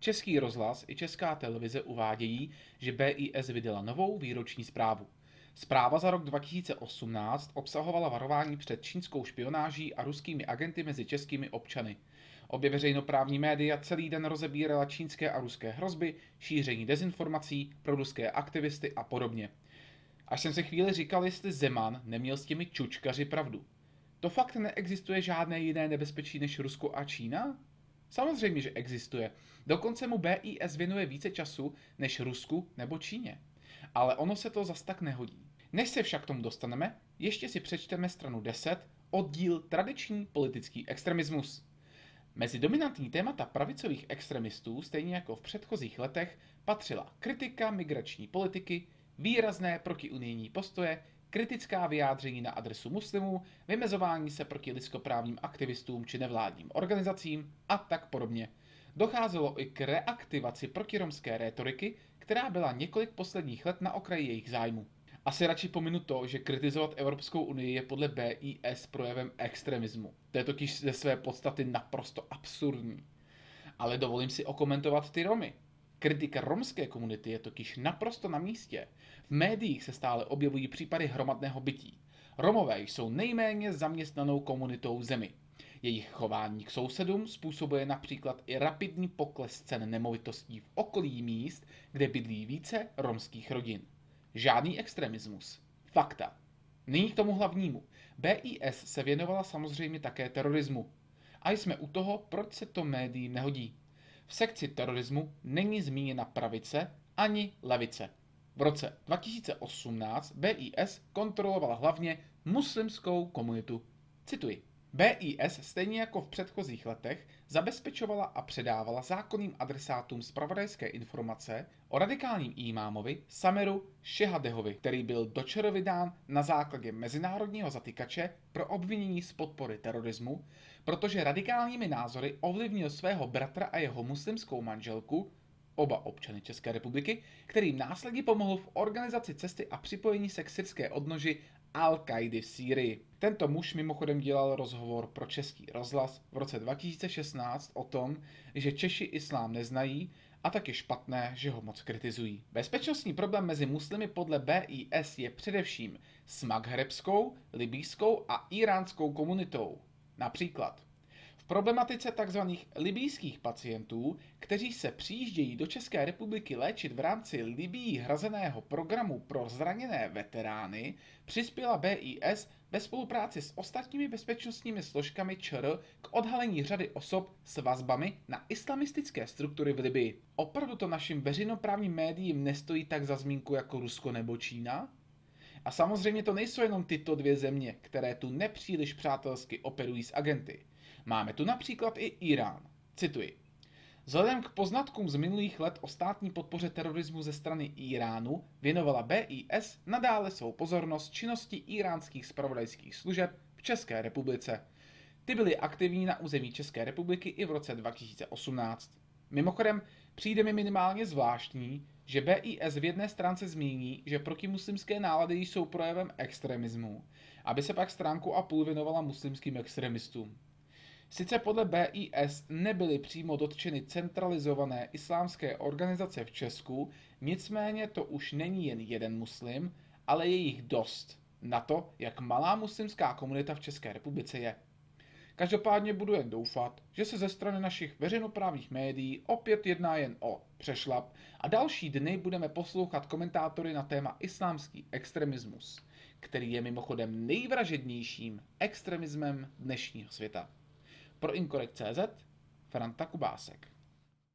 Český rozhlas i Česká televize uvádějí, že BIS vydala novou výroční zprávu. Zpráva za rok 2018 obsahovala varování před čínskou špionáží a ruskými agenty mezi českými občany. Obě veřejnoprávní média celý den rozebírala čínské a ruské hrozby, šíření dezinformací, pro ruské aktivisty a podobně. Až jsem se chvíli říkal, jestli Zeman neměl s těmi čučkaři pravdu. To fakt neexistuje žádné jiné nebezpečí než Rusko a Čína? Samozřejmě, že existuje. Dokonce mu BIS věnuje více času než Rusku nebo Číně. Ale ono se to zas tak nehodí. Než se však tomu dostaneme, ještě si přečteme stranu 10, oddíl Tradiční politický extremismus. Mezi dominantní témata pravicových extremistů, stejně jako v předchozích letech, patřila kritika migrační politiky, výrazné protiunijní postoje, kritická vyjádření na adresu muslimů, vymezování se proti lidskoprávním aktivistům či nevládním organizacím a tak podobně. Docházelo i k reaktivaci protiromské rétoriky, která byla několik posledních let na okraji jejich zájmu. Asi radši pominu to, že kritizovat Evropskou unii je podle BIS projevem extremismu. To je totiž ze své podstaty naprosto absurdní. Ale dovolím si okomentovat ty Romy. Kritika romské komunity je totiž naprosto na místě. V médiích se stále objevují případy hromadného bytí. Romové jsou nejméně zaměstnanou komunitou v zemi. Jejich chování k sousedům způsobuje například i rapidní pokles cen nemovitostí v okolí míst, kde bydlí více romských rodin. Žádný extremismus. Fakta. Nyní k tomu hlavnímu. BIS se věnovala samozřejmě také terorismu. A jsme u toho, proč se to médiím nehodí. V sekci terorismu není zmíněna pravice ani levice. V roce 2018 BIS kontrolovala hlavně muslimskou komunitu. Cituji. BIS stejně jako v předchozích letech zabezpečovala a předávala zákonným adresátům zpravodajské informace o radikálním imámovi Sameru Šehadehovi, který byl do ČR vydán na základě mezinárodního zatykače pro obvinění z podpory terorismu, protože radikálními názory ovlivnil svého bratra a jeho muslimskou manželku, oba občany České republiky, kterým následně pomohl v organizaci cesty a připojení se k syrské odnoži Al-Kaidi v Sýrii. Tento muž mimochodem dělal rozhovor pro Český rozhlas v roce 2016 o tom, že Češi islám neznají a tak je špatné, že ho moc kritizují. Bezpečnostní problém mezi muslimy podle BIS je především s maghrebskou, libýskou a iránskou komunitou. Například problematice tzv. libýských pacientů, kteří se přijíždějí do České republiky léčit v rámci Libí hrazeného programu pro zraněné veterány, přispěla BIS ve spolupráci s ostatními bezpečnostními složkami ČR k odhalení řady osob s vazbami na islamistické struktury v Libii. Opravdu to našim veřejnoprávním médiím nestojí tak za zmínku jako Rusko nebo Čína? A samozřejmě to nejsou jenom tyto dvě země, které tu nepříliš přátelsky operují s agenty. Máme tu například i Irán. Cituji. Vzhledem k poznatkům z minulých let o státní podpoře terorismu ze strany Iránu věnovala BIS nadále svou pozornost činnosti iránských spravodajských služeb v České republice. Ty byly aktivní na území České republiky i v roce 2018. Mimochodem, přijde mi minimálně zvláštní, že BIS v jedné stránce zmíní, že protimuslimské nálady jsou projevem extremismu, aby se pak stránku a půl věnovala muslimským extremistům. Sice podle BIS nebyly přímo dotčeny centralizované islámské organizace v Česku, nicméně to už není jen jeden muslim, ale je jich dost na to, jak malá muslimská komunita v České republice je. Každopádně budu jen doufat, že se ze strany našich veřejnoprávních médií opět jedná jen o přešlap a další dny budeme poslouchat komentátory na téma islámský extremismus, který je mimochodem nejvražednějším extremismem dnešního světa. Pro Inkorekt.cz Franta Kubásek.